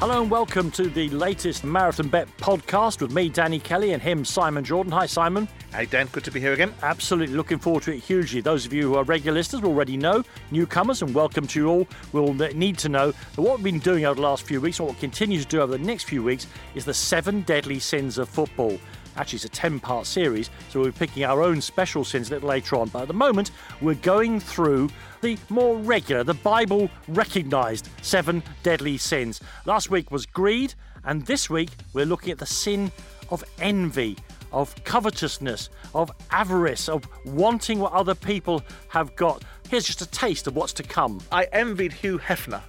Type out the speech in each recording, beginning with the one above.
Hello and welcome to the latest Marathonbet podcast with me, Danny Kelly, and him, Simon Jordan. Hi, Simon. Hey, Dan, good to be here again. Absolutely looking forward to it hugely. Those of you who are regular listeners will already know, newcomers, and welcome to you all, We'll need to know that what we've been doing over the last few weeks, and what we'll continue to do over the next few weeks, is the seven deadly sins of football. Actually, it's a 10 part series, so we'll be picking our own special sins a little later on. But at the moment, we're going through the more regular, the Bible recognised seven deadly sins. Last week was greed, and this week we're looking at the sin of envy. Of covetousness, of avarice, of wanting what other people have got. Here's just a taste of what's to come. I envied Hugh Hefner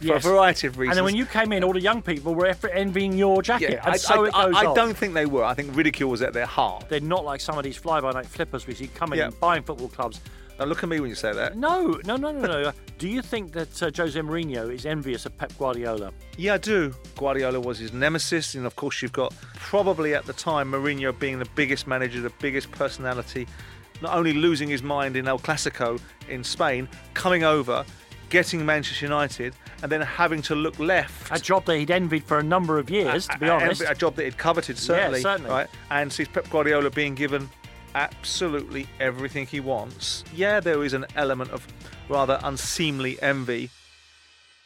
for a variety of reasons. And then when you came in, all the young people were envying your jacket. yeah, and I, so I, it goes I, I don't think they were. I think ridicule was at their heart. They're not like some of these fly-by-night flippers we see coming Yeah. and buying football clubs. Now look at me when you say that. No, no, no, no, no. Do you think that uh, Jose Mourinho is envious of Pep Guardiola? Yeah, I do. Guardiola was his nemesis, and of course you've got probably at the time Mourinho being the biggest manager, the biggest personality, not only losing his mind in El Clasico in Spain, coming over, getting Manchester United, and then having to look left. A job that he'd envied for a number of years, to be a- a- honest. A, job that he'd coveted, certainly. certainly. Right? And sees Pep Guardiola being given absolutely everything he wants. Yeah, there is an element of rather unseemly envy.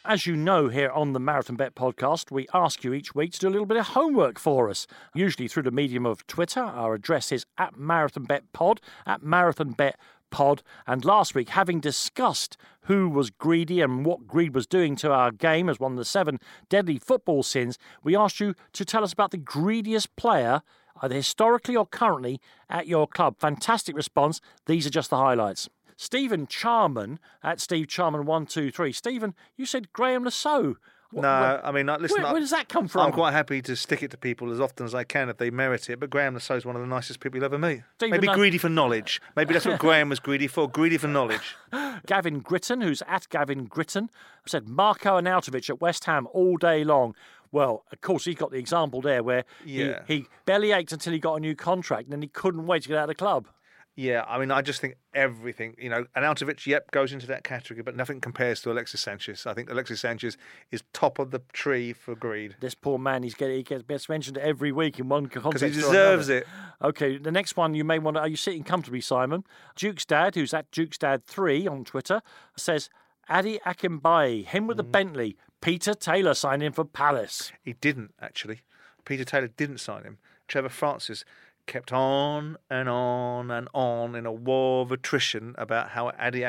As you know, here on the Marathonbet podcast, we ask you each week to do a little bit of homework for us, usually through the medium of Twitter. Our address is at Marathonbet Pod, at Marathonbet Pod. And last week, having discussed who was greedy and what greed was doing to our game as one of the seven deadly football sins, we asked you to tell us about the greediest player, either historically or currently, at your club. Fantastic response. These are just the highlights. Stephen Charman at Steve Charman123. Stephen, you said Graeme Le Saux. What- no, what- I mean, listen, where, where does that come from? I'm quite happy to stick it to people as often as I can if they merit it. But Graeme Le Saux is one of the nicest people you'll ever meet. Maybe I- greedy for knowledge. Maybe that's what Graeme was greedy for. Greedy for knowledge. Gavin Gritton, who's at Gavin Gritton, said Marko Arnautovic at West Ham all day long. Well, of course, he's got the example there where Yeah. he, he belly ached until he got a new contract and then he couldn't wait to get out of the club. Yeah, I mean, I just think everything, you know, Arnautovic, yep, goes into that category, but nothing compares to Alexis Sanchez. I think Alexis Sanchez is top of the tree for greed. This poor man, he's getting, he gets best mentioned every week in one context. Because he deserves it. Okay, the next one you may want to. Are you sitting comfortably, Simon? Duke's dad, who's at Duke's dad three on Twitter, says Ade Akinbiyi, him Mm. with the Bentley. Peter Taylor signed in for Palace. He didn't, actually. Peter Taylor didn't sign him. Trevor Francis kept on and on and on in a war of attrition about how Ade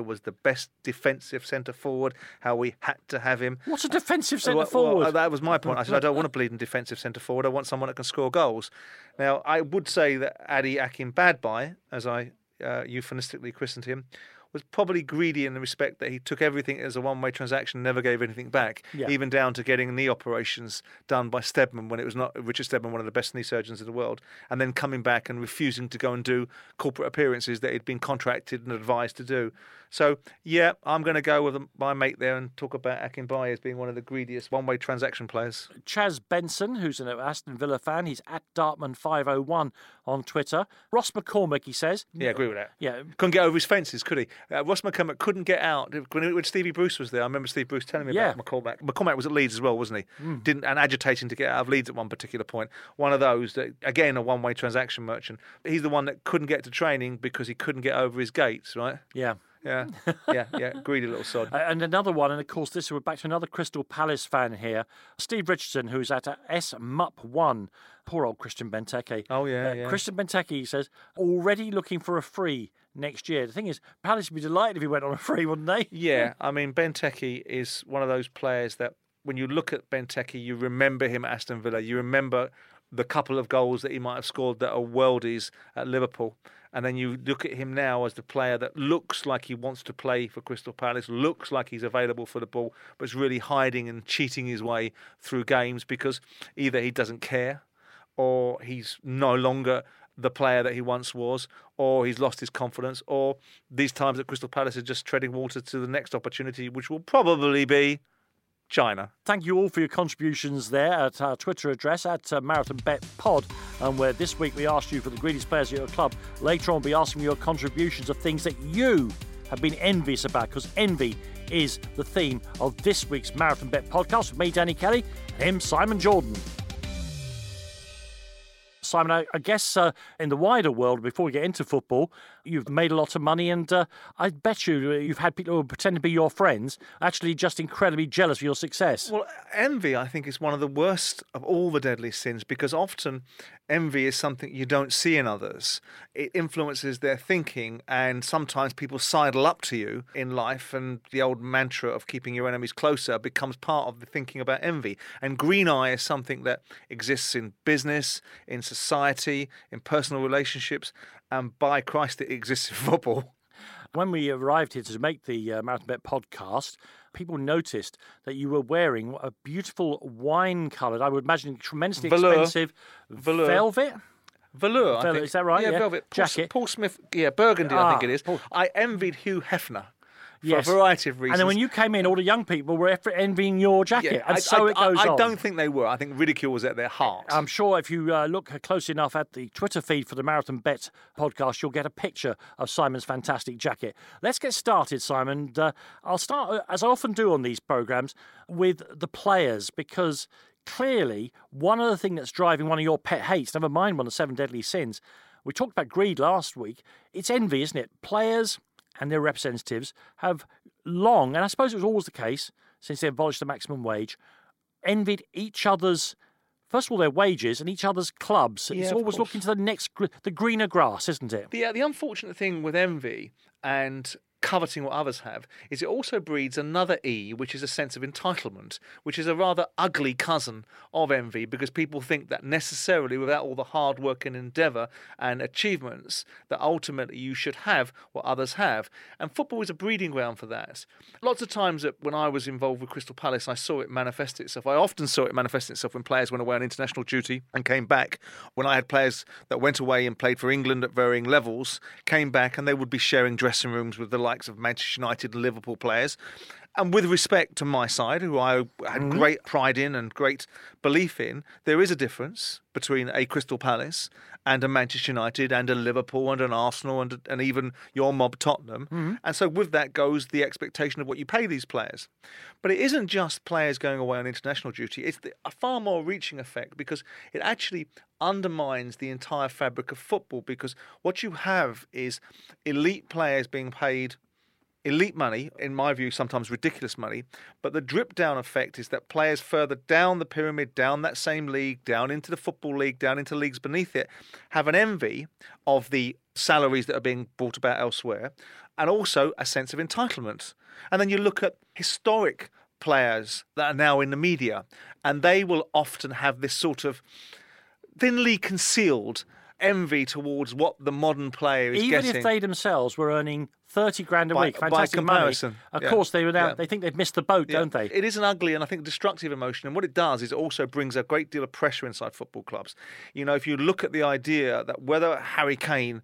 was the best defensive centre forward, how we had to have him. What's a defensive centre forward? well, that was my point. I said I don't want to a bleeding defensive centre forward. I want someone that can score goals. Now I would say that Adi as I uh, euphemistically christened him, was probably greedy in the respect that he took everything as a one-way transaction, never gave anything back, Yeah. even down to getting knee operations done by Steadman when it was not Richard Steadman, one of the best knee surgeons in the world, and then coming back and refusing to go and do corporate appearances that he'd been contracted and advised to do. So yeah, I'm going to go with my mate there and talk about Akinbiyi as being one of the greediest one-way transaction players. Chaz Benson, who's an Aston Villa fan, he's at Dartman501 on Twitter. Ross McCormack, he says. Yeah, I agree with that. Yeah, Couldn't get over his fences, could he? Uh, Ross McCormack couldn't get out when, when Stevie Bruce was there. I remember Steve Bruce telling me Yeah. about McCormack. McCormack was at Leeds as well, wasn't he? Didn't and agitating to get out of Leeds at one particular point. One of those that again a one-way transaction merchant. He's the one that couldn't get to training because he couldn't get over his gates, right? yeah. Yeah, yeah, yeah. Greedy little sod. Uh, And another one, and of course, this we're back to another Crystal Palace fan here, Steve Richardson, who's at S SMUP1. Poor old Christian Benteke. Oh, yeah, Uh, yeah. Christian Benteke says already looking for a free next year. The thing is, Palace would be delighted if he went on a free, wouldn't they? Yeah, I mean Benteke is one of those players that when you look at Benteke, you remember him at Aston Villa. You remember the couple of goals that he might have scored that are worldies at Liverpool. And then you look at him now as the player that looks like he wants to play for Crystal Palace, looks like he's available for the ball, but is really hiding and cheating his way through games because either he doesn't care or he's no longer the player that he once was, or he's lost his confidence, or these times at Crystal Palace are just treading water to the next opportunity, which will probably be China. Thank you all for your contributions there at our Twitter address at uh, Marathonbet Pod, and where this week we asked you for the greatest players at your club. Later on, we'll be asking you your contributions of things that you have been envious about, because envy is the theme of this week's Marathonbet podcast with me, Danny Kelly, and him, Simon Jordan. Simon, I, I guess uh, in the wider world, before we get into football, you've made a lot of money, and uh, I bet you uh, you've had people who pretend to be your friends actually just incredibly jealous of your success. Well, envy, I think, is one of the worst of all the deadly sins because often envy is something you don't see in others. It influences their thinking, and sometimes people sidle up to you in life, and the old mantra of keeping your enemies closer becomes part of the thinking about envy. And green eye is something that exists in business, in society, in personal relationships, and by Christ, it exists in football. When we arrived here to make the uh, Marathonbet podcast, people noticed that you were wearing a beautiful wine coloured, I would imagine tremendously Velour. expensive Velour. velvet. Velour, I Velour, think. is that right? Yeah, Yeah. velvet. Paul, Jacket. Paul Smith, yeah, burgundy, I think Ah, it is. Paul- I envied Hugh Hefner for Yes. a variety of reasons. And then when you came in, all the young people were envying your jacket. and I, so I, it goes I, I on. don't think they were. I think ridicule was at their heart. I'm sure if you uh, look close enough at the Twitter feed for the Marathonbet podcast, you'll get a picture of Simon's fantastic jacket. Let's get started, Simon. Uh, I'll start, uh, as I often do on these programs, with the players because clearly one of the things that's driving one of your pet hates, never mind one of the seven deadly sins, we talked about greed last week. It's envy, isn't it? Players and their representatives have long, and I suppose it was always the case since they abolished the maximum wage, envied each other's first of all their wages and each other's clubs. Yeah, it's always looking to the next, the greener grass, isn't it? The, uh, the unfortunate thing with envy and coveting what others have is it also breeds another E, which is a sense of entitlement, which is a rather ugly cousin of envy because people think that necessarily, without all the hard work and endeavour and achievements, that ultimately you should have what others have. And football is a breeding ground for that. Lots of times when I was involved with Crystal Palace, I saw it manifest itself. I often saw it manifest itself when players went away on international duty and came back. When I had players that went away and played for England at varying levels, came back and they would be sharing dressing rooms with the likes of Manchester United and Liverpool players. And with respect to my side, who I had mm-hmm. great pride in and great belief in, there is a difference between a Crystal Palace and a Manchester United and a Liverpool and an Arsenal and, and even your mob Tottenham. Mm-hmm. And so with that goes the expectation of what you pay these players. But it isn't just players going away on international duty, it's the, a far more reaching effect because it actually undermines the entire fabric of football because what you have is elite players being paid elite money, in my view, sometimes ridiculous money. But the drip down effect is that players further down the pyramid, down that same league, down into the football league, down into leagues beneath it, have an envy of the salaries that are being brought about elsewhere, and also a sense of entitlement. And then you look at historic players that are now in the media, and they will often have this sort of thinly concealed envy towards what the modern player is Even getting. if they themselves were earning thirty grand a By- week, by fantastic comparison, money. Of yeah. course, they would now, Yeah. they think they've missed the boat, Yeah. don't they? It is an ugly and I think destructive emotion. And what it does is it also brings a great deal of pressure inside football clubs. You know, if you look at the idea that whether Harry Kane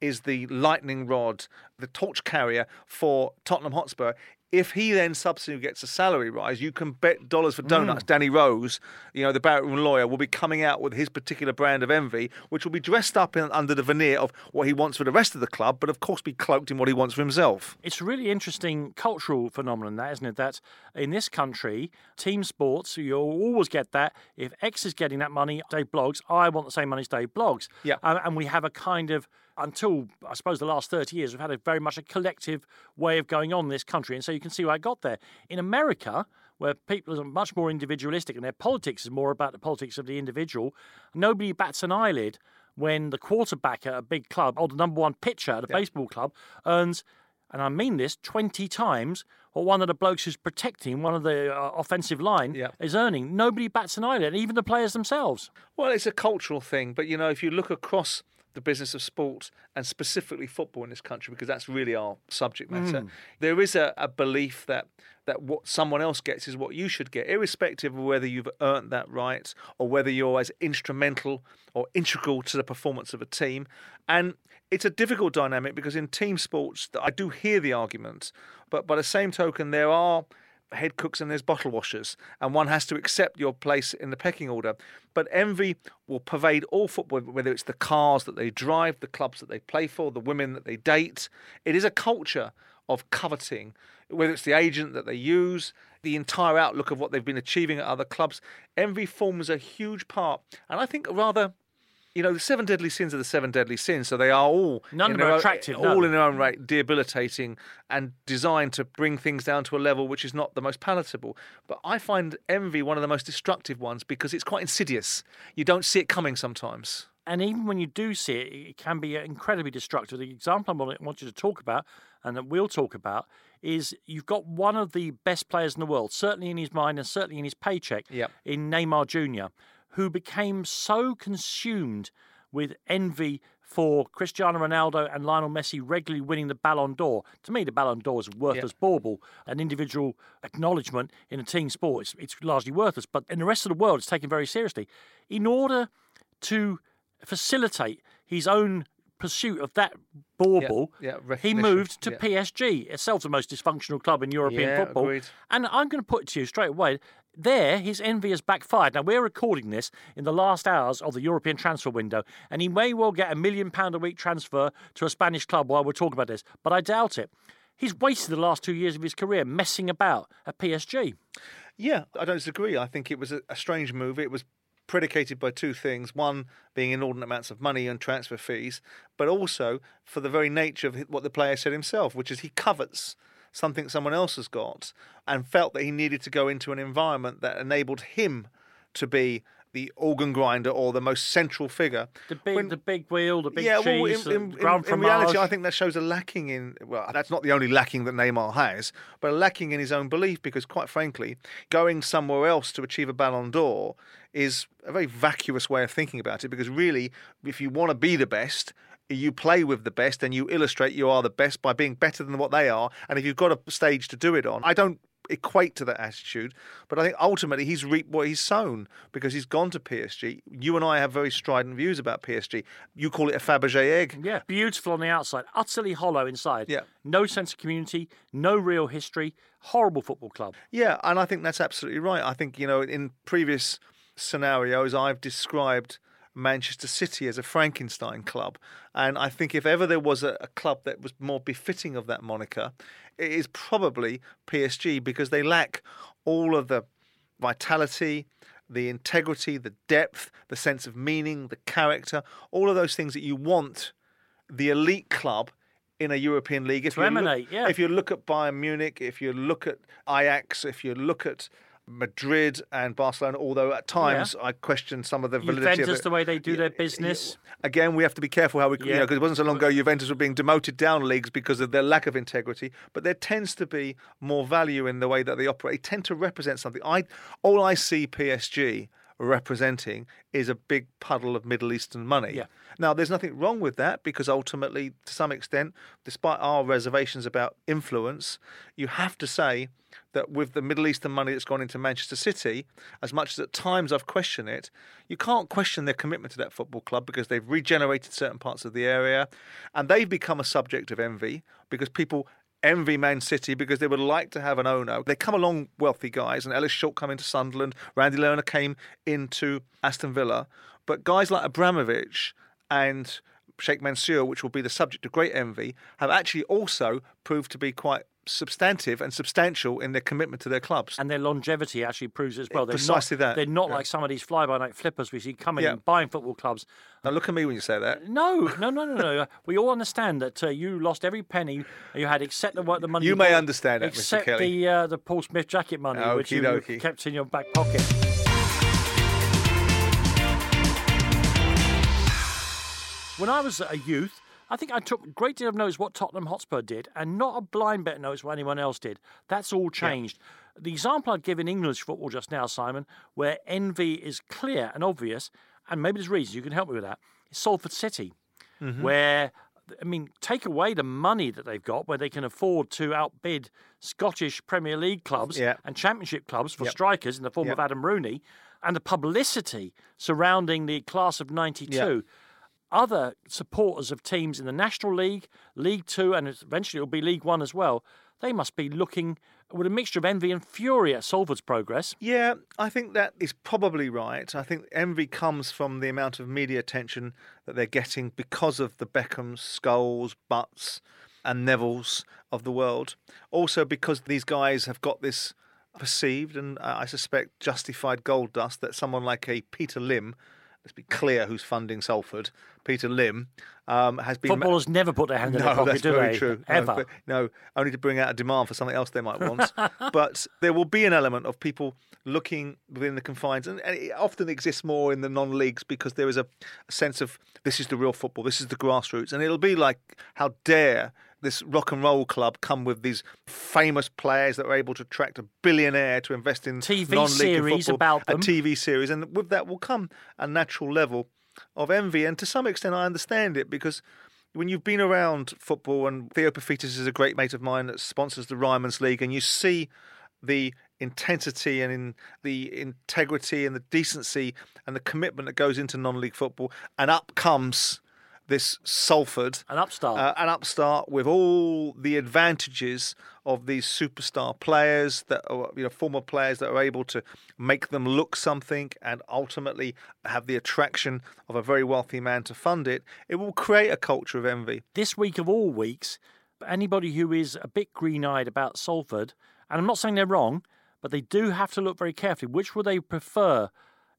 is the lightning rod, the torch carrier for Tottenham Hotspur, if he then subsequently gets a salary rise, you can bet dollars for donuts. Danny Rose, you know, the Barrett Room lawyer, will be coming out with his particular brand of envy, which will be dressed up in, under the veneer of what he wants for the rest of the club, but of course be cloaked in what he wants for himself. It's a really interesting cultural phenomenon, that isn't it? That in this country, team sports, you'll always get that. If X is getting that money, Dave Blogs, I want the same money as Dave Blogs. Yeah. Um, and we have a kind of, until I suppose the last 30 years, we've had a very much a collective way of going on in this country. And so you can see where I got there. In America, where people are much more individualistic and their politics is more about the politics of the individual, nobody bats an eyelid when the quarterback at a big club or the number one pitcher at a baseball club earns and I mean this, 20 times what one of the blokes who's protecting one of the uh, offensive line Yeah. is earning. Nobody bats an eyelid, even the players themselves. Well, it's a cultural thing, but you know, if you look across the business of sport and specifically football in this country, because that's really our subject hmm. matter, there is a, a belief that that what someone else gets is what you should get, irrespective of whether you've earned that right or whether you're as instrumental or integral to the performance of a team. And it's a difficult dynamic because in team sports, I do hear the argument, but by the same token, there are head cooks and there's bottle washers, and one has to accept your place in the pecking order. But envy will pervade all football, whether it's the cars that they drive, the clubs that they play for, the women that they date. It is a culture of coveting, whether it's the agent that they use, the entire outlook of what they've been achieving at other clubs. Envy forms a huge part, and I think rather you know, the seven deadly sins are the seven deadly sins, so they are all None of them are own- attractive, all no. in their own right, debilitating and designed to bring things down to a level which is not the most palatable. But I find envy one of the most destructive ones because it's quite insidious. You don't see it coming sometimes. and even when you do see it, it can be incredibly destructive. The example I want want you to talk about, and that we'll talk about, is you've got one of the best players in the world, certainly in his mind and certainly in his paycheck, Yep. in Neymar Jr., who became so consumed with envy for Cristiano Ronaldo and Lionel Messi regularly winning the Ballon d'Or. To me, the Ballon d'Or is a worthless bauble. An individual acknowledgement in a team sport, it's, it's largely worthless. But in the rest of the world, it's taken very seriously. In order to facilitate his own pursuit of that bauble, yeah, he moved to yeah. PSG, itself the most dysfunctional club in European Yeah, football. agreed. And I'm going to put it to you straight away. There, his envy has backfired. Now, we're recording this in the last hours of the European transfer window, and he may well get a million pound a week transfer to a Spanish club while we're talking about this, but I doubt it. He's wasted the last two years of his career messing about at PSG. Yeah, I don't disagree. I think it was a, a strange move. It was predicated by two things one being inordinate amounts of money and transfer fees, but also for the very nature of what the player said himself, which is he covets something someone else has got and felt that he needed to go into an environment that enabled him to be the organ grinder or the most central figure. The big, When- the big wheel, the big yeah, well, in, in, uh, in, in reality. I think that shows a lacking in. Well, that's not the only lacking that Neymar has, but a lacking in his own belief. Because, quite frankly, going somewhere else to achieve a Ballon d'Or is a very vacuous way of thinking about it. Because really, if you want to be the best. You play with the best and you illustrate you are the best by being better than what they are. And if you've got a stage to do it on, I don't equate to that attitude, but I think ultimately he's reaped what he's sown because he's gone to PSG. You and I have very strident views about PSG. You call it a Fabergé egg. Yeah, beautiful on the outside, utterly hollow inside. Yeah. No sense of community, no real history, horrible football club. Yeah, and I think that's absolutely right. I think, you know, in previous scenarios, I've described Manchester City as a Frankenstein club. And I think if ever there was a, a club that was more befitting of that moniker, it is probably PSG because they lack all of the vitality, the integrity, the depth, the sense of meaning, the character, all of those things that you want the elite club in a European league. If To you look- yeah. If you look at Bayern Munich, if you look at Ajax, if you look at Madrid and Barcelona, although at times I question some of the validity Juventus, of it. the way they do their business. Again, we have to be careful how we, you know, because it wasn't so long ago Juventus were being demoted down leagues because of their lack of integrity. But there tends to be more value in the way that they operate. They tend to represent something. I all I see PSG representing is a big puddle of Middle Eastern money. Yeah. Now, there's nothing wrong with that because ultimately, to some extent, despite our reservations about influence, you have to say that with the Middle Eastern money that's gone into Manchester City, as much as at times I've questioned it, you can't question their commitment to that football club because they've regenerated certain parts of the area and they've become a subject of envy because people envy Man City because they would like to have an owner. They come along wealthy guys, and Ellis Short come into Sunderland, Randy Lerner came into Aston Villa, but guys like Abramovich and Sheikh Mansour, which will be the subject of great envy, have actually also proved to be quite substantive and substantial in their commitment to their clubs. And their longevity actually proves as well. They're Precisely not, that, They're not yeah. like some of these fly-by-night flippers we see coming Yeah. and buying football clubs. now look at me when you say that. No, no, no, no, no. we all understand that uh, you lost every penny you had, except the, the money. You may bought- understand that, Mr. except Kelly. the uh, the Paul Smith jacket money, which you dokie. kept in your back pocket. When I was a youth, I think I took a great deal of notice what Tottenham Hotspur did, and not a blind bet notice what anyone else did. That's all changed. The example I'd give in English football just now, Simon, where envy is clear and obvious, and maybe there's reasons you can help me with that, is Salford City, Mm-hmm. where I mean, take away the money that they've got, where they can afford to outbid Scottish Premier League clubs Yeah. and Championship clubs for Yep. strikers in the form Yep. of Adam Rooney, and the publicity surrounding the class of '92 other supporters of teams in the National League, League Two, and eventually it'll be League One as well, they must be looking with a mixture of envy and fury at Salford's progress. Yeah, I think that is probably right. I think envy comes from the amount of media attention that they're getting because of the Beckhams, Scholes, Butts, and Nevilles of the world. Also, because these guys have got this perceived and uh, I suspect justified gold dust that someone like a Peter Lim, let's be clear who's funding Salford, Peter Lim, um, has been. Footballers never put their hand in no, their pocket, that's do very they? true. Ever. No, no, only to bring out a demand for something else they might want. but there will be an element of people looking within the confines, and, and it often exists more in the non-leagues because there is a, a sense of this is the real football, this is the grassroots, and it'll be like how dare this rock and roll club come with these famous players that are able to attract a billionaire to invest in TV non-league series football, about a. TV series, and with that will come a natural level of envy. And to some extent, I understand it because when you've been around football, and Theo Paphitis is a great mate of mine that sponsors the Ryman's League, and you see the intensity and in the integrity and the decency and the commitment that goes into non-league football, and up comes this Salford An upstart. uh, an upstart with all the advantages of these superstar players that are you know former players that are able to make them look something and ultimately have the attraction of a very wealthy man to fund it it will create a culture of envy this week of all weeks, anybody who is a bit green eyed about Salford, and I'm not saying they're wrong, but they do have to look very carefully. Which would they prefer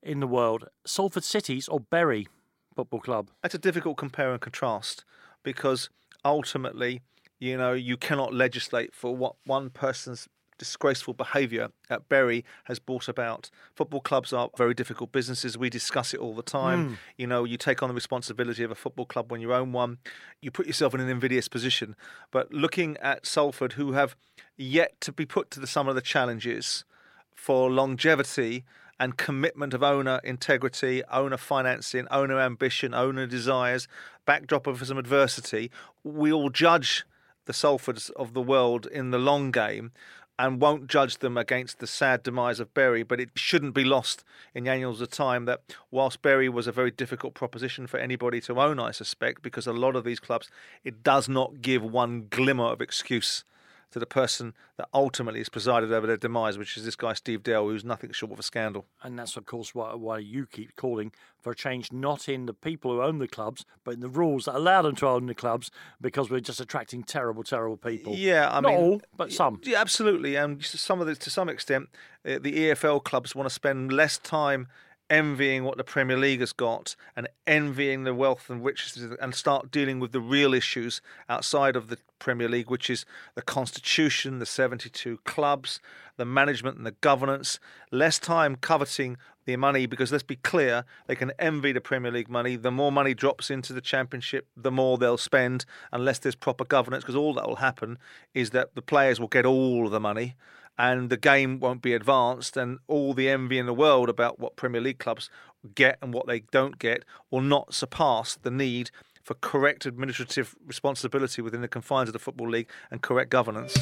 in the world, Salford Cities or Bury Football Club? that's a difficult compare and contrast because ultimately you know you cannot legislate for what one person's disgraceful behaviour at Bury has brought about. Football clubs are very difficult businesses. We discuss it all the time. Hmm. You know, you take on the responsibility of a football club when you own one. You put yourself in an invidious position. But looking at Salford, who have yet to be put to the, some of the challenges for longevity and commitment of owner integrity, owner financing, owner ambition, owner desires, backdrop of some adversity, we all judge the Salfords of the world in the long game and won't judge them against the sad demise of Bury. But it shouldn't be lost in the of time that whilst Bury was a very difficult proposition for anybody to own, I suspect, because a lot of these clubs, it does not give one glimmer of excuse to the person that ultimately has presided over their demise, which is this guy Steve Dale, who's nothing short of a scandal. And that's, of course, why, why you keep calling for a change not in the people who own the clubs, but in the rules that allow them to own the clubs, because we're just attracting terrible, terrible people. Yeah, I not mean, all, but some. Yeah, absolutely, and some of the, to some extent, uh, the EFL clubs want to spend less time envying what the Premier League has got and envying the wealth and riches and start dealing with the real issues outside of the Premier League, which is the constitution, the 72 clubs, the management and the governance. Less time coveting the money because let's be clear, they can envy the Premier League money. The more money drops into the Championship, the more they'll spend unless there's proper governance because all that will happen is that the players will get all of the money and the game won't be advanced and all the envy in the world about what Premier League clubs get and what they don't get will not surpass the need for correct administrative responsibility within the confines of the Football League and correct governance.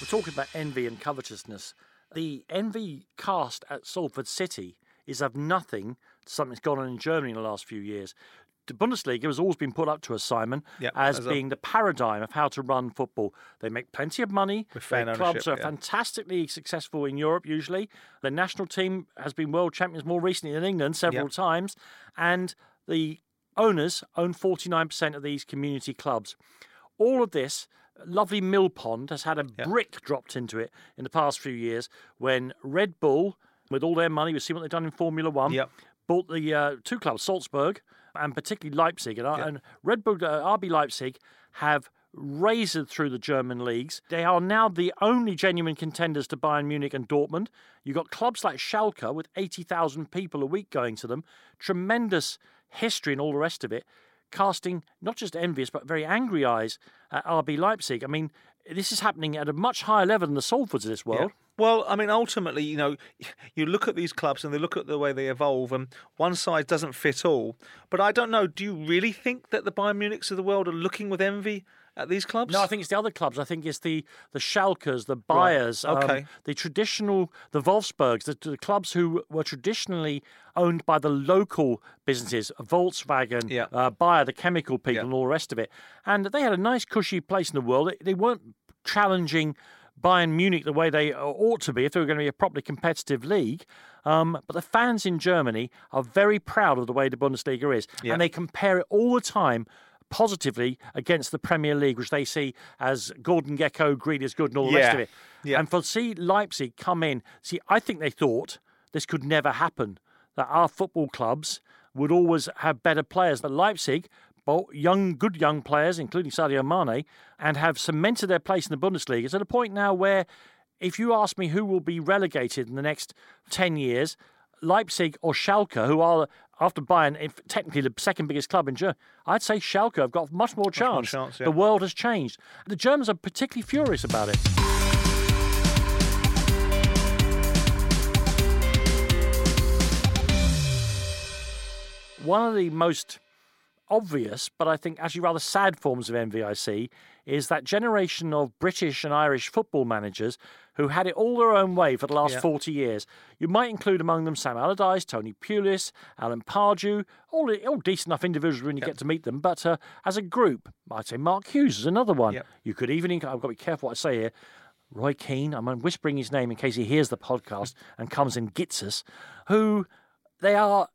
We're talking about envy and covetousness. The envy cast at Salford City is of nothing to something that's gone on in Germany in the last few years. The Bundesliga has always been put up to us, Simon, Yeah, as as a- being the paradigm of how to run football. They make plenty of money. With fan Their clubs are yeah. fantastically successful in Europe, usually. The national team has been world champions more recently than England several Yep. times. And the owners own 49% of these community clubs. All of this lovely mill pond has had a brick dropped into it in the past few years when Red Bull, with all their money, we've seen what they've done in Formula One, Yep. Bought the uh, two clubs, Salzburg and particularly Leipzig. And, uh, and Red Bull, uh, RB Leipzig, have razored through the German leagues. They are now the only genuine contenders to Bayern Munich and Dortmund. You've got clubs like Schalke with 80,000 people a week going to them. Tremendous history and all the rest of it, casting not just envious but very angry eyes at RB Leipzig. I mean, this is happening at a much higher level than the Salfords of this world. Well, I mean, ultimately, you know, you look at these clubs and they look at the way they evolve, and one size doesn't fit all. But I don't know. Do you really think that the Bayern Munichs of the world are looking with envy at these clubs? No, I think it's the other clubs. I think it's the the Schalkers, the Bayers, um, Okay. the traditional, the Wolfsburgs, the, the clubs who were traditionally owned by the local businesses, Volkswagen, Yeah. uh, Bayer, the chemical people, Yeah. and all the rest of it. And they had a nice, cushy place in the world. They, they weren't challenging Bayern Munich the way they uh, ought to be if they were going to be a properly competitive league. Um, but the fans in Germany are very proud of the way the Bundesliga is, Yeah. and they compare it all the time positively against the Premier League, which they see as Gordon Gekko, greedy as good, and all the rest of it. Yeah. And for see Leipzig come in, see, I think they thought this could never happen. That our football clubs would always have better players. But Leipzig, young, good young players, including Sadio Mane, and have cemented their place in the Bundesliga It's at a point now where, if you ask me who will be relegated in the next ten years, Leipzig or Schalke, who are after Bayern, if technically the second biggest club in Germany, I'd say Schalke have got much more chance. chance, yeah. The world has changed. The Germans are particularly furious about it. One of the most obvious, but I think actually rather sad forms of see is that generation of British and Irish football managers who had it all their own way for the last Yeah. 40 years. You might include among them Sam Allardyce, Tony Pulis, Alan Pardew, all, all decent enough individuals when you get to meet them. But uh, as a group, I'd say Mark Hughes is another one. Yep. You could even, I've got to be careful what I say here. Roy Keane, I'm whispering his name in case he hears the podcast and comes and gets us, who they are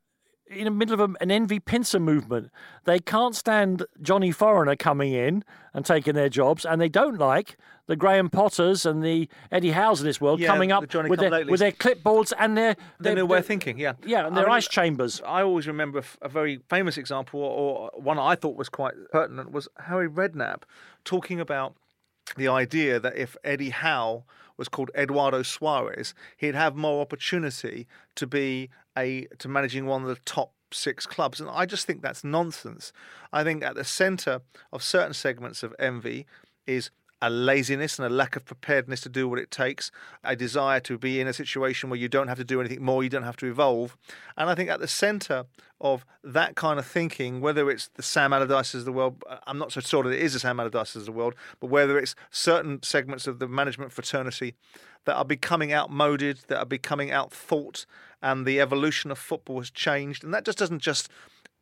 in the middle of a- an envy pincer movement. They can't stand Johnny Foreigner coming in and taking their jobs, and they don't like the Graham Potters and the Eddie Howes of this world Yeah, coming up Johnny with their, with their clipboards and their, Their their, way of thinking, yeah. yeah, and I their mean, ice chambers. I always remember a very famous example, or, or one I thought was quite pertinent, was Harry Redknapp talking about the idea that if Eddie Howe was called Eduardo Suarez, he'd have more opportunity to be a to managing one of the top six clubs, and I just think that's nonsense. I think at the centre of certain segments of envy is a laziness and a lack of preparedness to do what it takes, a desire to be in a situation where you don't have to do anything more, you don't have to evolve. And I think at the centre of that kind of thinking, whether it's the Sam Allardyces of the world, I'm not so sure that it is the Sam Allardyces of the world, but whether it's certain segments of the management fraternity that are becoming outmoded, that are becoming outthought, and the evolution of football has changed. And that just doesn't just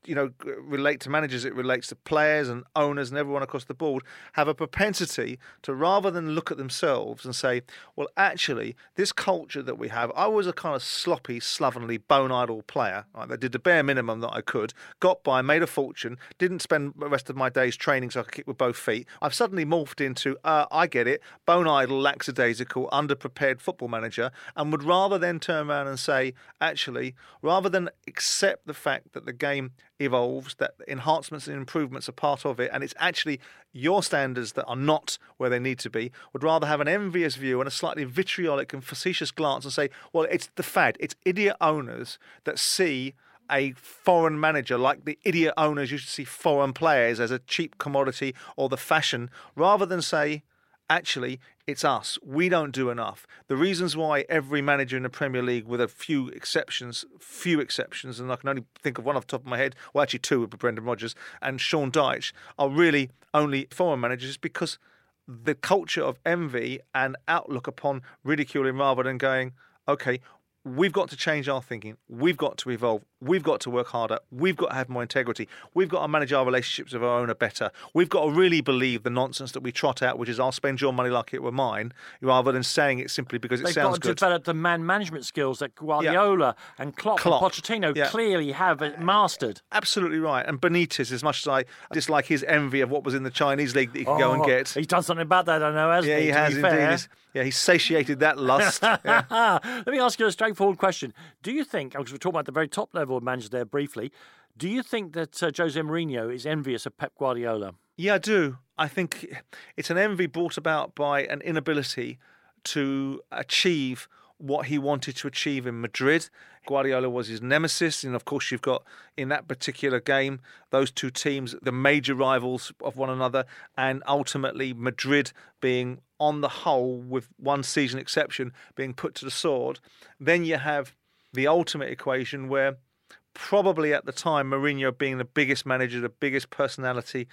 you know relate to managers it relates to players and owners and everyone across the board have a propensity to rather than look at themselves and say well actually this culture that we have i was a kind of sloppy slovenly bone idle player right, that did the bare minimum that i could got by made a fortune didn't spend the rest of my days training so i could kick with both feet. I've suddenly morphed into uh, i get it bone idle lackadaisical underprepared football manager and would rather then turn around and say actually rather than accept the fact that the game evolves, that enhancements and improvements are part of it, and it's actually your standards that are not where they need to be, would rather have an envious view and a slightly vitriolic and facetious glance and say, well, it's the fad. It's idiot owners that see a foreign manager like the idiot owners used to see foreign players as a cheap commodity or the fashion, rather than say, actually, it's us. We don't do enough. The reasons why every manager in the Premier League, with a few exceptions, few exceptions, and I can only think of one off the top of my head, well, actually two would be Brendan Rodgers and Sean Dyche, are really only foreign managers because the culture of envy and outlook upon ridiculing rather than going, okay, we've got to change our thinking. We've got to evolve. We've got to work harder. We've got to have more integrity. We've got to manage our relationships with our owner better. We've got to really believe the nonsense that we trot out, which is I'll spend your money like it were mine, rather than saying it simply because it They've sounds got to good. develop the man management skills that Guardiola and Klopp, Klopp, and Pochettino yeah. clearly have mastered. Absolutely right. And Benitez, as much as I dislike his envy of what was in the Chinese league that he could go and Oh, get. He's done something about that, I know, hasn't Yeah, he? he has indeed. Yeah, he's satiated that lust. Yeah. Let me ask you a straightforward question. Do you think, because we're talking about the very top level of managers there briefly, do you think that uh, Jose Mourinho is envious of Pep Guardiola? Yeah, I do. I think it's an envy brought about by an inability to achieve what he wanted to achieve in Madrid. Guardiola was his nemesis, and of course, you've got in that particular game those two teams, the major rivals of one another, and ultimately Madrid being on the whole, with one season exception, being put to the sword. Then you have the ultimate equation where probably at the time, Mourinho being the biggest manager, the biggest personality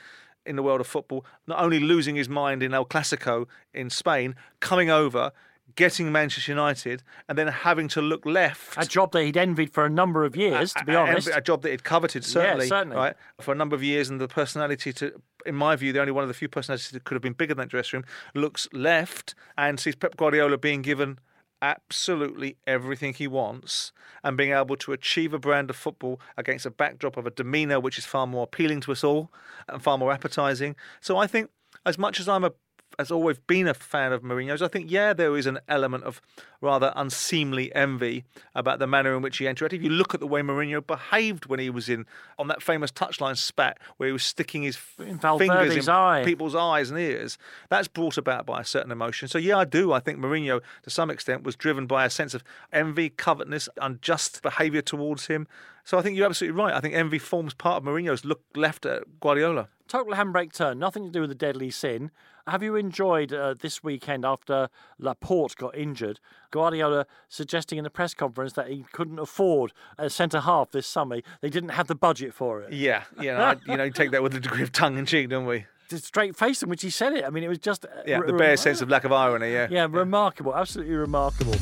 in the world of football, not only losing his mind in El Clasico in Spain, coming over, getting Manchester United, and then having to look left. A job that he'd envied for a number of years, to be a- a- honest. a job that he'd coveted certainly, certainly. right, for a number of years, and the personality to, in my view, the only one of the few personalities that could have been bigger than that dressing room, looks left and sees Pep Guardiola being given absolutely everything he wants and being able to achieve a brand of football against a backdrop of a demeanour which is far more appealing to us all and far more appetising. So I think, as much as I'm a has always been a fan of Mourinho's. I think, yeah, there is an element of rather unseemly envy about the manner in which he entered. If you look at the way Mourinho behaved when he was in on that famous touchline spat where he was sticking his In fingers in eye. people's eyes and ears, that's brought about by a certain emotion. So, yeah, I do. I think Mourinho, to some extent, was driven by a sense of envy, covetousness, unjust behaviour towards him. So I think you're absolutely right. I think envy forms part of Mourinho's look left at Guardiola. Total handbrake turn, nothing to do with the deadly sin. Have you enjoyed uh, this weekend after Laporte got injured? Guardiola suggesting in the press conference that he couldn't afford a centre half this summer. They didn't have the budget for it. Yeah, yeah, I, you know, you take that with a degree of tongue in cheek, don't we? The straight face in which he said it. I mean, it was just uh, Yeah, re- the bare re- sense of lack of irony. Yeah, Yeah, remarkable, absolutely remarkable.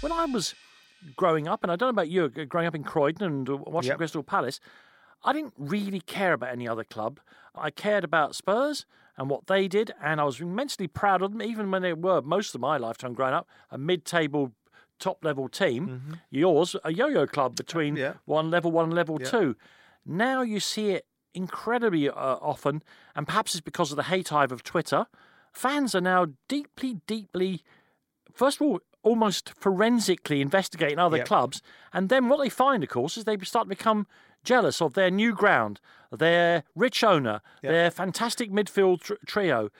When I was growing up, and I don't know about you, growing up in Croydon and uh, watching Yep. Crystal Palace, I didn't really care about any other club. I cared about Spurs and what they did, and I was immensely proud of them, even when they were, most of my lifetime growing up, a mid table, top level team. Yours, a yo yo club between Mm-hmm. Yeah. one level one and level Yeah. two. Now you see it incredibly uh, often, and perhaps it's because of the hate hive of Twitter. Fans are now deeply, deeply, first of all, almost forensically investigating other Yep. clubs, and then what they find, of course, is they start to become jealous of their new ground, their rich owner, their fantastic midfield tr- trio.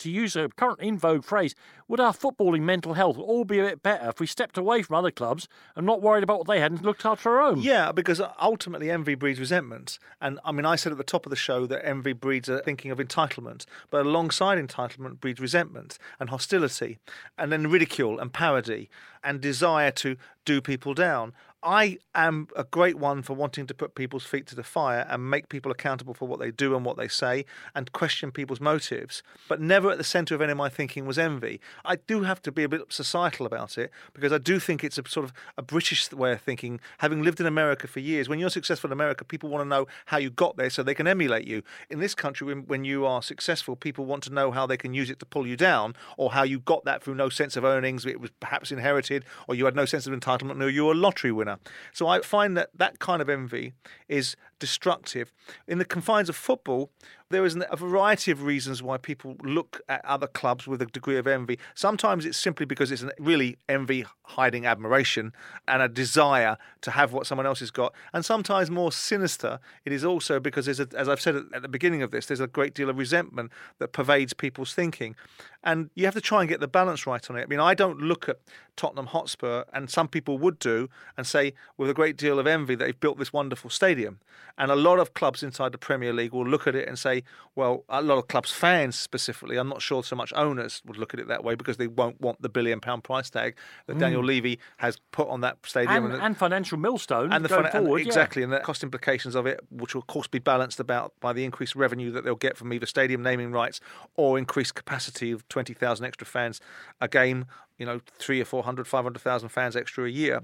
To use a current in vogue phrase, would our footballing mental health all be a bit better if we stepped away from other clubs and not worried about what they had and looked after our own? Yeah, because ultimately envy breeds resentment. And I mean, I said at the top of the show that envy breeds a thinking of entitlement, but alongside entitlement breeds resentment and hostility, and then ridicule and parody and desire to do people down. I am a great one for wanting to put people's feet to the fire and make people accountable for what they do and what they say and question people's motives. But never at the centre of any of my thinking was envy. I do have to be a bit societal about it because I do think it's a sort of a British way of thinking. Having lived in America for years, when you're successful in America, people want to know how you got there so they can emulate you. In this country, when, when you are successful, people want to know how they can use it to pull you down or how you got that through no sense of earnings. It was perhaps inherited or you had no sense of entitlement or you were a lottery winner. So I find that that kind of envy is destructive. In the confines of football, there is a variety of reasons why people look at other clubs with a degree of envy. Sometimes it's simply because it's really envy hiding admiration and a desire to have what someone else has got. And sometimes more sinister, it is also because there's a, as I've said at the beginning of this, there's a great deal of resentment that pervades people's thinking. And you have to try and get the balance right on it. I mean, I don't look at Tottenham Hotspur, and some people would do, and say with a great deal of envy that they've built this wonderful stadium. And a lot of clubs inside the Premier League will look at it and say, well, a lot of clubs' fans specifically, I'm not sure so much owners would look at it that way because they won't want the billion pound price tag that hmm. Daniel Levy has put on that stadium. And, the- and financial millstone and the going fin- and forward. yeah. exactly, and the cost implications of it, which will of course be balanced about by the increased revenue that they'll get from either stadium naming rights or increased capacity of twenty thousand extra fans a game. You know, three or four hundred, five hundred thousand fans extra a year.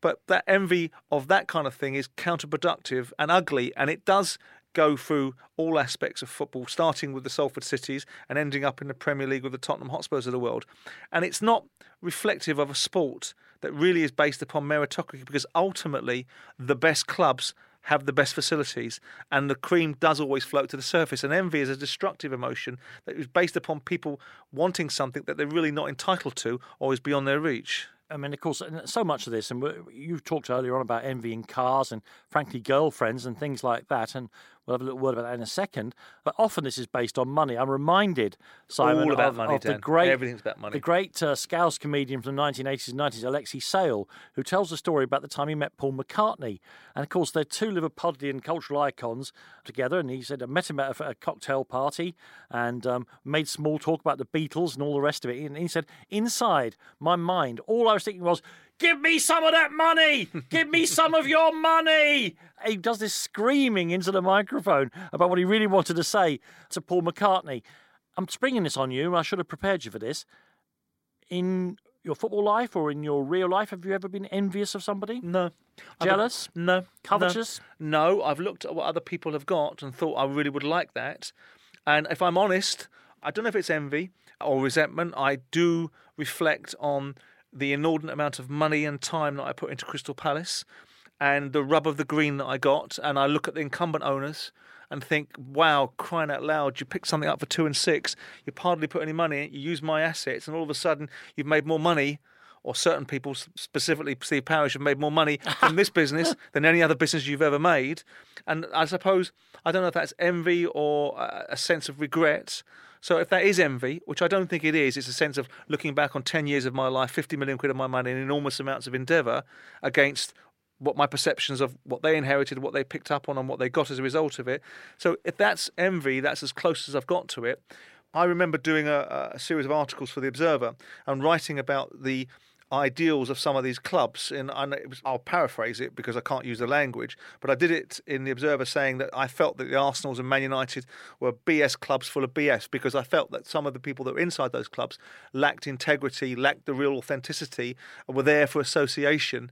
But that envy of that kind of thing is counterproductive and ugly, and it does go through all aspects of football, starting with the Salford Cities and ending up in the Premier League with the Tottenham Hotspurs of the world. And it's not reflective of a sport that really is based upon meritocracy because ultimately the best clubs have the best facilities and the cream does always float to the surface. And envy is a destructive emotion that is based upon people wanting something that they're really not entitled to or is beyond their reach. I mean, of course, so much of this, and you talked earlier on about envying cars and, frankly, girlfriends and things like that, and we'll have a little word about that in a second. But often this is based on money. I'm reminded, Simon, All about of, money, of the great, Everything's about money. the great uh, Scouse comedian from the 1980s and 90s, Alexei Sayle, who tells the story about the time he met Paul McCartney. And of course, they're two Liverpudlian cultural icons together. And he said, I met him at a, a cocktail party and um, made small talk about the Beatles and all the rest of it. And he said, Inside my mind, all I was thinking was, Give me some of that money! Give me some of your money! He does this screaming into the microphone about what he really wanted to say to Paul McCartney. I'm springing this on you. I should have prepared you for this. In your football life or in your real life, have you ever been envious of somebody? no Jealous? no Covetous? no, no i've looked at what other people have got and thought i really would like that And if I'm honest, I don't know if it's envy or resentment. I do reflect on the inordinate amount of money and time that I put into Crystal Palace and the rub of the green that I got. And I look at the incumbent owners and think, wow, crying out loud, you picked something up for two and six, you hardly put any money in you use my assets, and all of a sudden you've made more money or certain people, specifically Steve Parish, have made more money from this business than any other business you've ever made. And I suppose, I don't know if that's envy or a sense of regret. So if that is envy, which I don't think it is, it's a sense of looking back on 10 years of my life, 50 million quid of my money, and enormous amounts of endeavour against what my perceptions of what they inherited, what they picked up on, and what they got as a result of it. So if that's envy, that's as close as I've got to it. I remember doing a, a series of articles for the Observer and writing about the ideals of some of these clubs. And I'll paraphrase it because I can't use the language, but I did it in the Observer saying that I felt that the Arsenals and Man United were BS clubs full of BS because I felt that some of the people that were inside those clubs lacked integrity, lacked the real authenticity, and were there for association.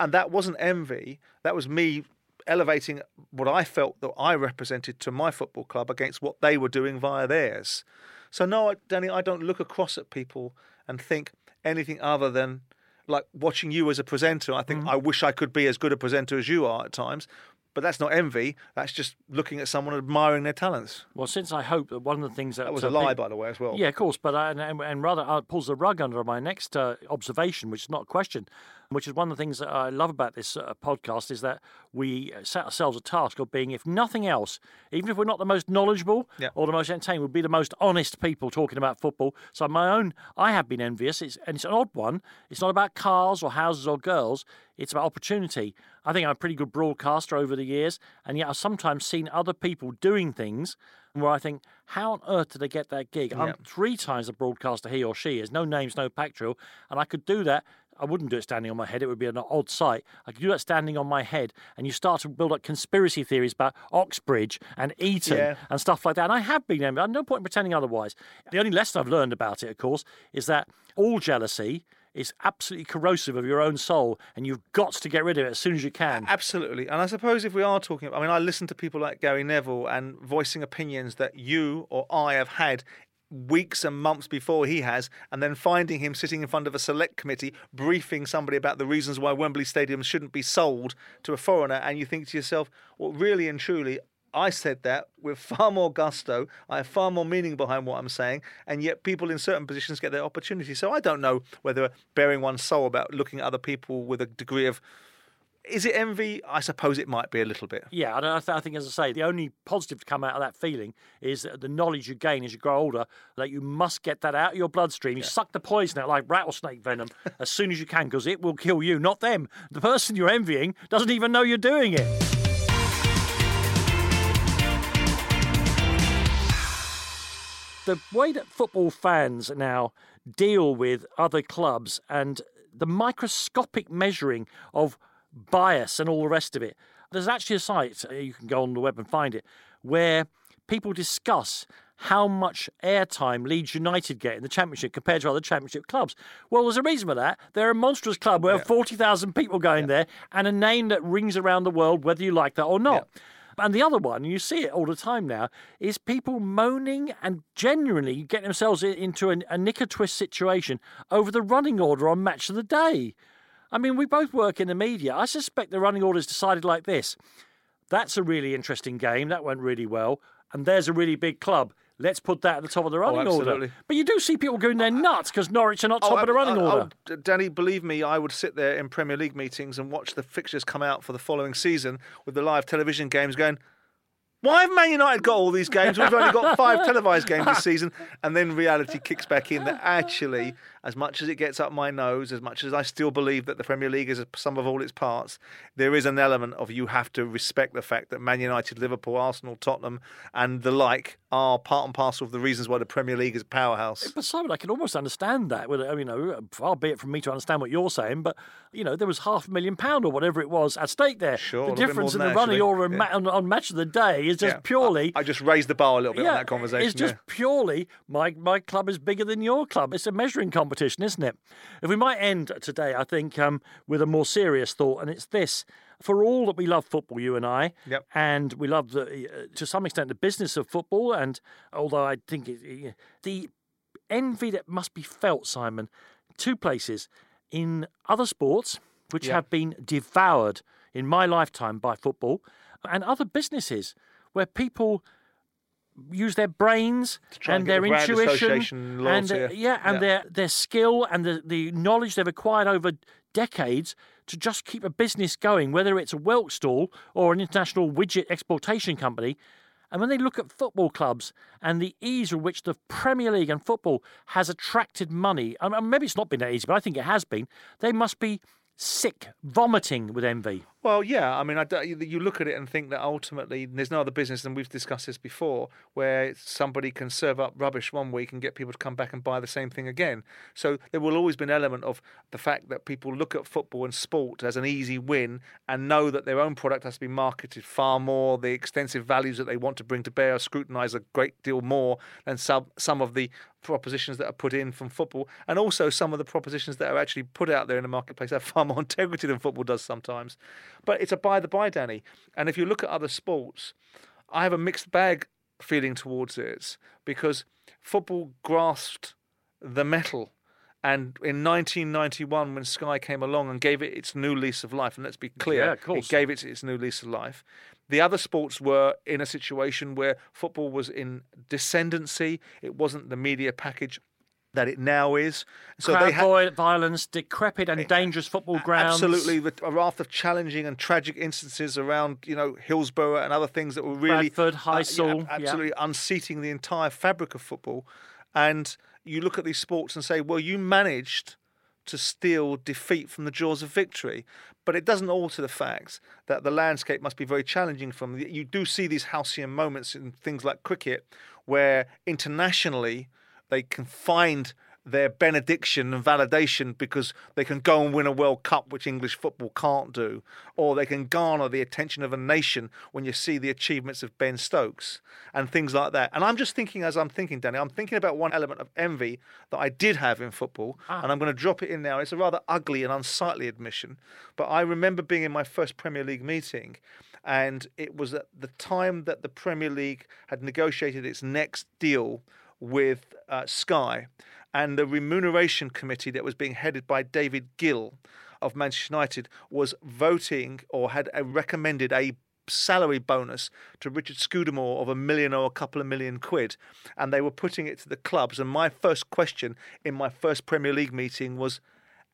And that wasn't envy. That was me elevating what I felt that I represented to my football club against what they were doing via theirs. So no, Danny, I don't look across at people and think, anything other than like watching you as a presenter. I think mm-hmm. I wish I could be as good a presenter as you are at times. But that's not envy. That's just looking at someone admiring their talents. Well, since I hope that one of the things that, that was a lie, by the way, as well. Yeah, of course. But uh, and, and, rather uh, pulls the rug under my next uh, observation, which is not a question which is one of the things that I love about this uh, podcast is that we set ourselves a task of being, if nothing else, even if we're not the most knowledgeable yeah. or the most entertaining, we'll be the most honest people talking about football. So my own, I have been envious, it's, and it's an odd one. It's not about cars or houses or girls. It's about opportunity. I think I'm a pretty good broadcaster over the years, and yet I've sometimes seen other people doing things where I think, how on earth did they get that gig? I'm three times the broadcaster he or she is, no names, no pack drill, and I could do that I wouldn't do it standing on my head. It would be an odd sight. I could do that standing on my head, and you start to build up conspiracy theories about Oxbridge and Eton yeah. and stuff like that. And I have been envious. no point in pretending otherwise. The only lesson I've learned about it, of course, is that all jealousy is absolutely corrosive of your own soul, and you've got to get rid of it as soon as you can. Absolutely. And I suppose if we are talking, I mean, I listen to people like Gary Neville and voicing opinions that you or I have had weeks and months before he has, and then finding him sitting in front of a select committee briefing somebody about the reasons why Wembley Stadium shouldn't be sold to a foreigner, and you think to yourself, well, really and truly, I said that with far more gusto. I have far more meaning behind what I'm saying, and yet people in certain positions get their opportunity. So I don't know whether baring one's soul about looking at other people with a degree of is it envy? I suppose it might be a little bit. Yeah, I, I think, as I say, the only positive to come out of that feeling is the knowledge you gain as you grow older that you must get that out of your bloodstream. You yeah. suck the poison out like rattlesnake venom as soon as you can because it will kill you, not them. The person you're envying doesn't even know you're doing it. The way that football fans now deal with other clubs and the microscopic measuring of bias and all the rest of it. There's actually a site, uh, you can go on the web and find it, where people discuss how much airtime Leeds United get in the Championship compared to other Championship clubs. Well, there's a reason for that. They're a monstrous club where yeah. 40,000 people going yeah. there and a name that rings around the world, whether you like that or not. Yeah. And the other one, you see it all the time now, is people moaning and genuinely getting themselves into a, a knicker twist situation over the running order on Match of the Day. I mean, we both work in the media. I suspect the running order is decided like this that's a really interesting game. That went really well. And there's a really big club. Let's put that at the top of the oh, running oh, order. But you do see people going there nuts because Norwich are not oh, top of the running oh, order. Oh, Danny, believe me, I would sit there in Premier League meetings and watch the fixtures come out for the following season with the live television games going, why have Man United got all these games? We've only got five televised games this season. And then reality kicks back in that actually, as much as it gets up my nose, as much as I still believe that the Premier League is a sum of all its parts, there is an element of you have to respect the fact that Man United, Liverpool, Arsenal, Tottenham, and the like are part and parcel of the reasons why the Premier League is a powerhouse. But Simon, I can almost understand that. I mean, you know, far be it from me to understand what you're saying, but you know, there was half a million pound or whatever it was at stake there. Sure, the difference in the running order yeah. on, on match of the day is just Yeah. purely. I, I just raised the bar a little bit on that conversation. It's just yeah. purely my my club is bigger than your club. It's a measuring competition, isn't it? If we might end today, I think, um, with a more serious thought, and it's this: for all that we love football, you and I, Yep. and we love the uh, to some extent the business of football, and although I think it, it- the envy that must be felt, Simon, two places in other sports which Yeah. have been devoured in my lifetime by football, and other businesses where people use their brains and and their intuition and uh, yeah and Yeah. their their skill and the, the knowledge they've acquired over decades to just keep a business going whether it's a whelk stall or an international widget exportation company and when they look at football clubs and the ease with which the Premier League and football has attracted money, and and maybe it's not been that easy, but I think it has been, they must be sick, vomiting with envy. Well, yeah. I mean, I you look at it and think that ultimately there's no other business, and we've discussed this before, where somebody can serve up rubbish one week and get people to come back and buy the same thing again. So there will always be an element of the fact that people look at football and sport as an easy win and know that their own product has to be marketed far more. The extensive values that they want to bring to bear are scrutinised a great deal more than some some of the propositions that are put in from football, and also some of the propositions that are actually put out there in the marketplace have far more integrity than football does sometimes. But it's a by the by, Danny. And if you look at other sports, I have a mixed bag feeling towards it because football grasped the metal. And in 1991, when Sky came along and gave it its new lease of life, and let's be clear, Yeah, it gave it its new lease of life. The other sports were in a situation where football was in descendancy. It wasn't the media package that it now is. So Crowd they had violence, decrepit and dangerous football grounds. Absolutely, with a raft of challenging and tragic instances around, you know, Hillsborough and other things that were really Bradford, uh, yeah, Heysel, yeah. absolutely unseating the entire fabric of football. And you look at these sports and say, well, you managed to steal defeat from the jaws of victory. But it doesn't alter the fact that the landscape must be very challenging from you do see these halcyon moments in things like cricket where internationally they can find their benediction and validation because they can go and win a World Cup, which English football can't do, or they can garner the attention of a nation when you see the achievements of Ben Stokes and things like that. And I'm just thinking, as I'm thinking, Danny, I'm thinking about one element of envy that I did have in football, ah. and I'm going to drop it in now. It's a rather ugly and unsightly admission, but I remember being in my first Premier League meeting. And it was at the time that the Premier League had negotiated its next deal with uh, Sky, and the remuneration committee that was being headed by David Gill of Manchester United was voting or had uh, recommended a salary bonus to Richard Scudamore of a million or a couple of million quid, and they were putting it to the clubs. And my first question in my first Premier League meeting was.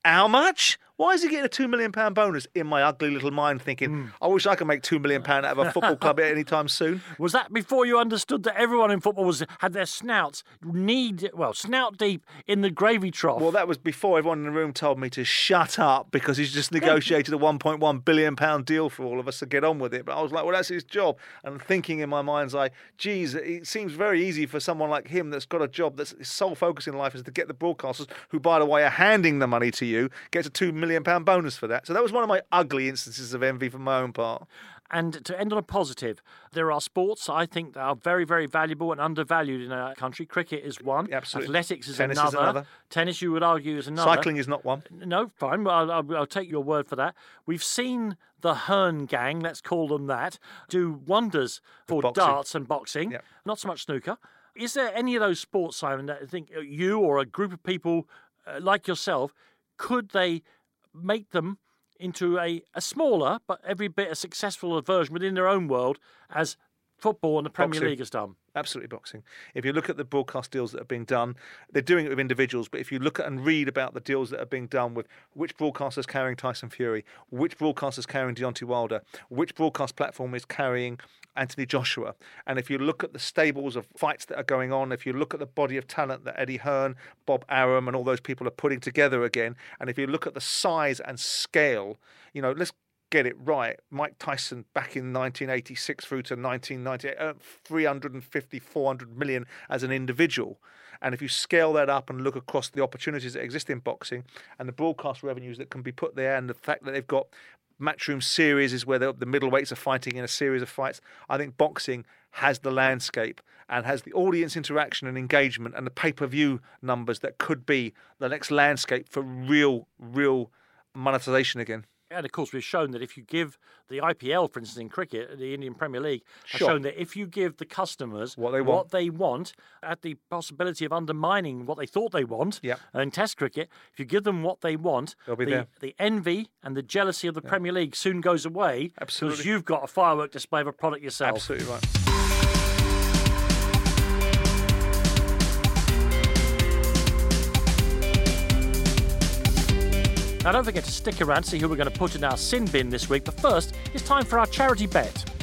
How much? Why is he getting a two million pound bonus? In my ugly little mind, thinking, hmm. I wish I could make two million pound out of a football club at any time soon. Was that before you understood that everyone in football was had their snouts knee well snout deep in the gravy trough? Well, that was before everyone in the room told me to shut up because he's just negotiated a 1.1 billion pound deal for all of us to get on with it. But I was like, well, that's his job. And thinking in my mind's eye, geez, it seems very easy for someone like him that's got a job that's his sole focus in life is to get the broadcasters, who, by the way, are handing the money to you, gets a two million pound bonus for that. So that was one of my ugly instances of envy for my own part. And to end on a positive, there are sports I think that are very, very valuable and undervalued in our country. Cricket is one. Absolutely. Athletics is, Tennis is another. another. Tennis, you would argue, is another. Cycling is not one. No, fine. Well, I'll, I'll, I'll take your word for that. We've seen the Hearn gang, let's call them that, do wonders for boxing. darts and boxing. Yep. Not so much snooker. Is there any of those sports, Simon, that you think you or a group of people uh, like yourself could they make them into a, a smaller but every bit as successful version within their own world as football and the Premier Boxing. League has done? Absolutely boxing. If you look at the broadcast deals that are being done, they're doing it with individuals. But if you look at and read about the deals that are being done with which broadcaster's carrying Tyson Fury, which broadcaster's carrying Deontay Wilder, which broadcast platform is carrying Anthony Joshua, and if you look at the stables of fights that are going on, if you look at the body of talent that Eddie Hearn, Bob Arum, and all those people are putting together again, and if you look at the size and scale, you know, let's get it right. Mike Tyson back in 1986 through to 1998 earned 350, 400 million as an individual. And if you scale that up and look across the opportunities that exist in boxing and the broadcast revenues that can be put there and the fact that they've got matchroom series is where the, middleweights are fighting in a series of fights. I think boxing has the landscape and has the audience interaction and engagement and the pay per view numbers that could be the next landscape for real, real monetization again. And of course, we've shown that if you give the IPL, for instance, in cricket, the Indian Premier League, has Sure. shown that if you give the customers What they want. they want, at the possibility of undermining what they thought they want, Yep. in Test cricket, if you give them what they want, the, the envy and the jealousy of the Premier League soon goes away Absolutely. because you've got a firework display of a product yourself. Absolutely right. Now, don't forget to stick around to see who we're going to put in our sin bin this week. But first, it's time for our charity bet.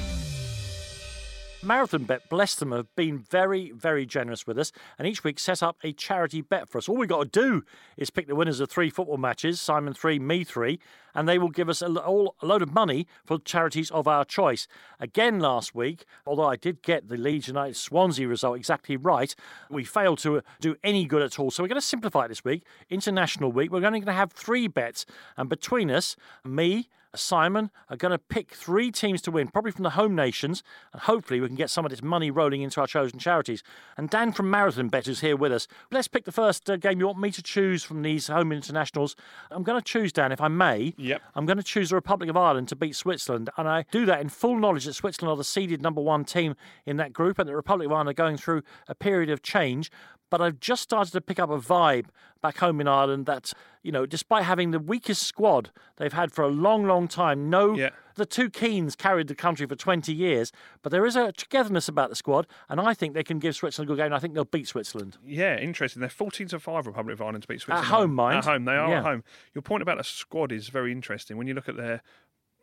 Marathonbet, bless them, have been very, very generous with us and each week set up a charity bet for us. All we've got to do is pick the winners of three football matches Simon three, me three, and they will give us a, all, a load of money for charities of our choice. Again, last week, although I did get the Leeds United Swansea result exactly right, we failed to uh, do any good at all. So we're going to simplify it this week. International week, we're only going to have three bets, and between us, me, Simon are going to pick three teams to win, probably from the home nations, and hopefully we can get some of this money rolling into our chosen charities. And Dan from Marathonbet is here with us. Let's pick the first uh, game you want me to choose from these home internationals. I'm going to choose, Dan, if I may. Yep. I'm going to choose the Republic of Ireland to beat Switzerland, and I do that in full knowledge that Switzerland are the seeded number one team in that group, and the Republic of Ireland are going through a period of change. But I've just started to pick up a vibe back home in Ireland that, you know, despite having the weakest squad they've had for a long, long time, no, Yeah. the two Keanes carried the country for 20 years, but there is a togetherness about the squad, and I think they can give Switzerland a good game. and I think they'll beat Switzerland. Yeah, interesting. They're 14 to 5 Republic of Ireland to beat Switzerland. At home, mind. At home, they are Yeah. at home. Your point about the squad is very interesting. When you look at their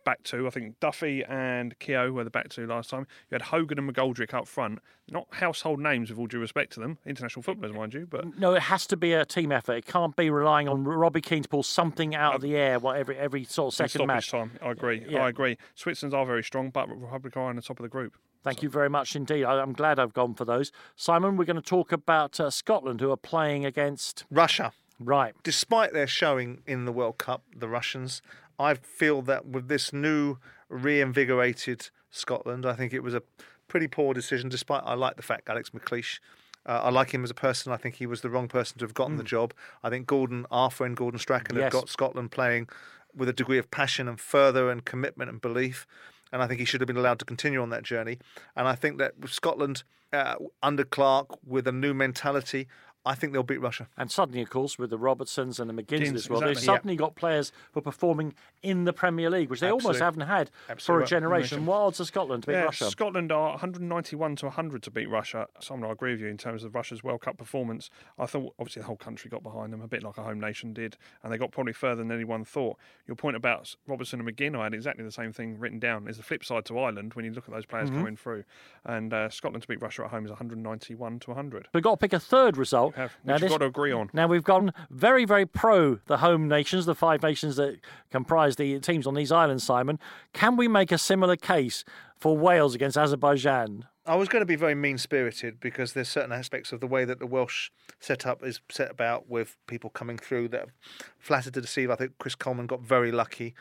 back two, I think Duffy and Keogh were the back two last time. You had Hogan and McGoldrick up front. Not household names, with all due respect to them. International footballers, mind you, but No, it has to be a team effort. It can't be relying on Robbie Keane to pull something out of the air every every sort of second match. time. I agree. Yeah. I agree. Switzerland are very strong, but Republic are on the top of the group. Thank you very much indeed. I, I'm glad I've gone for those. Simon, we're going to talk about uh, Scotland, who are playing against. Russia. Right. despite their showing in the World Cup, the Russians, I feel that with this new reinvigorated Scotland, I think it was a pretty poor decision. Despite I like the fact Alex McLeish. Uh, I like him as a person. I think he was the wrong person to have gotten the job. I think Gordon, our friend Gordon Strachan, Yes. have got Scotland playing with a degree of passion and further and commitment and belief. And I think he should have been allowed to continue on that journey. And I think that with Scotland uh, under Clarke with a new mentality, I think they'll beat Russia. And suddenly, of course, with the Robertsons and the McGinns McGinns, as well, they've exactly, yeah. suddenly got players who are performing in the Premier League, which they almost haven't had for a generation. What odds are Scotland to beat Yeah, Russia? Scotland are 191 to 100 to beat Russia. Simon, I agree with you in terms of Russia's World Cup performance. I thought obviously the whole country got behind them, a bit like a home nation did, and they got probably further than anyone thought. Your point about Robertson and McGinn, I had exactly the same thing written down. Is the flip side to Ireland when you look at those players Mm-hmm. coming through, and uh, Scotland to beat Russia at home is 191 to 100. We've got to pick a third result. Have, Now, which you've this- got to agree on. Now we've gone very, very pro the home nations, the five nations that comprise the teams on these islands. Simon, can we make a similar case for Wales against Azerbaijan? I was going to be very mean spirited because there's certain aspects of the way that the Welsh setup is set about with people coming through that are flattered to deceive. I think Chris Coleman got very lucky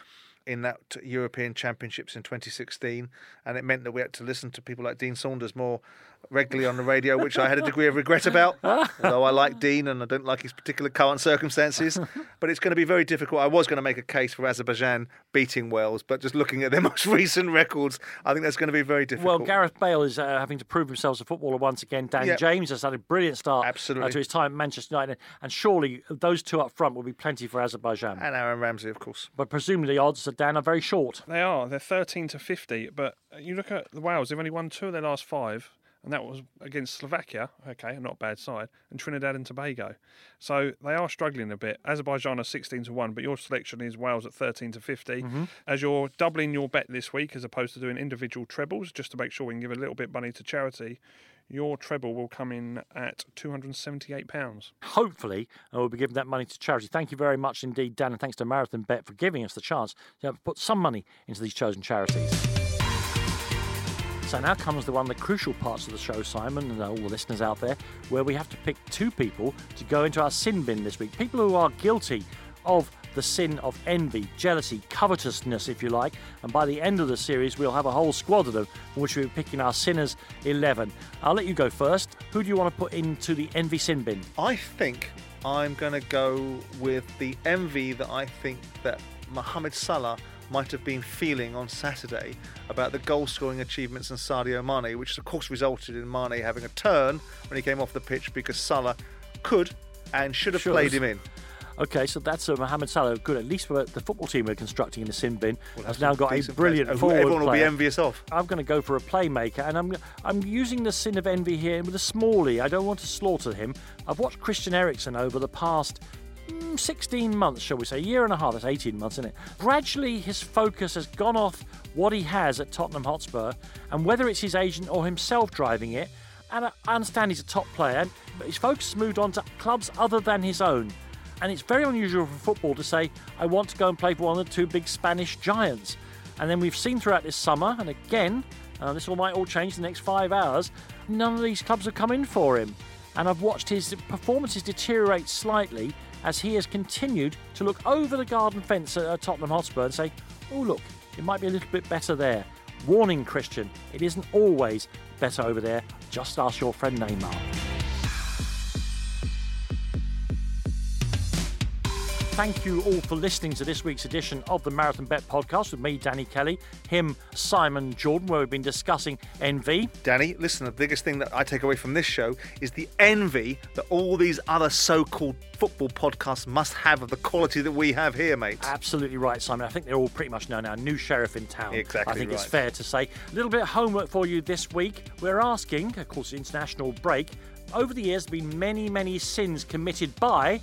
in that European Championships in 2016, and it meant that we had to listen to people like Dean Saunders more regularly on the radio, which I had a degree of regret about. although I like Dean and I don't like his particular current circumstances, but it's going to be very difficult. I was going to make a case for Azerbaijan beating Wales, but just looking at their most recent records, I think that's going to be very difficult. Well, Gareth Bale is uh, having to prove himself as a footballer once again. Dan Yep. James has had a brilliant start uh, to his time at Manchester United, and surely those two up front will be plenty for Azerbaijan. and Aaron Ramsey, of course. But presumably, the odds, are Dan, are very short. They are. They're 13 to 50. But you look at the Wales, they've only won two of their last five, and that was against Slovakia, okay, not a bad side, and Trinidad and Tobago. So they are struggling a bit. Azerbaijan are 16 to 1, but your selection is Wales at 13 to 50. As you're doubling your bet this week, as opposed to doing individual trebles, just to make sure we can give a little bit of money to charity, your treble will come in at £278. Hopefully, uh, we'll be giving that money to charity. Thank you very much indeed, Dan, and thanks to Marathonbet for giving us the chance to put some money into these chosen charities. So now comes the one of the crucial parts of the show, Simon, and uh, all the listeners out there, where we have to pick two people to go into our sin bin this week. People who are guilty of the sin of envy, jealousy, covetousness, if you like. And by the end of the series, we'll have a whole squad of them, from which we'll be picking our sinners 11. I'll let you go first. Who do you want to put into the envy sin bin? I think I'm going to go with the envy that I think that Mohamed Salah might have been feeling on Saturday about the goal scoring achievements in Sadio Mane, which of course resulted in Mane having a turn when he came off the pitch because Salah could and should have Sure. played him in. Okay, so that's uh, Mohamed Salah. Good. At least for the football team we're constructing in the sin bin We'll has now got a brilliant forward Everyone will be envious of. I'm going to go for a playmaker, and I'm I'm using the sin of envy here with a smallie. I don't want to slaughter him. I've watched Christian Eriksen over the past 16 months, shall we say, a year and a half. That's 18 months, isn't it? Gradually, his focus has gone off what he has at Tottenham Hotspur, and whether it's his agent or himself driving it. And I I understand he's a top player, but his focus has moved on to clubs other than his own. And it's very unusual for football to say, I want to go and play for one of the two big Spanish giants. And then we've seen throughout this summer, and again, uh, this all might all change in the next five hours, none of these clubs have come in for him. And I've watched his performances deteriorate slightly as he has continued to look over the garden fence at, Tottenham Hotspur and say, oh, look, it might be a little bit better there. Warning, Christian, it isn't always better over there. Just ask your friend Neymar. Thank you all for listening to this week's edition of the Marathonbet podcast with me, Danny Kelly, him, Simon Jordan, where we've been discussing envy. Danny, listen, the biggest thing that I take away from this show is the envy that all these other so called football podcasts must have of the quality that we have here, mate. Absolutely right, Simon. I think they're all pretty much known our new sheriff in town. Exactly I think it's fair to say. A little bit of homework for you this week. We're asking, of course, international break. Over the years, there have been many, many sins committed by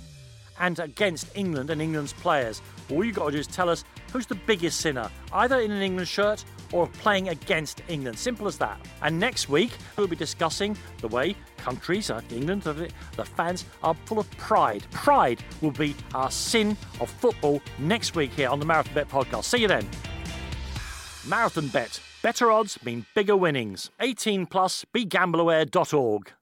and against England and England's players. All you've got to do is tell us who's the biggest sinner, either in an England shirt or playing against England. Simple as that. And next week, we'll be discussing the way countries, like England, the fans are full of pride. Pride will be our sin of football next week here on the Marathonbet podcast. See you then. Marathonbet. Better odds mean bigger winnings. 18 plus, begambleaware.org.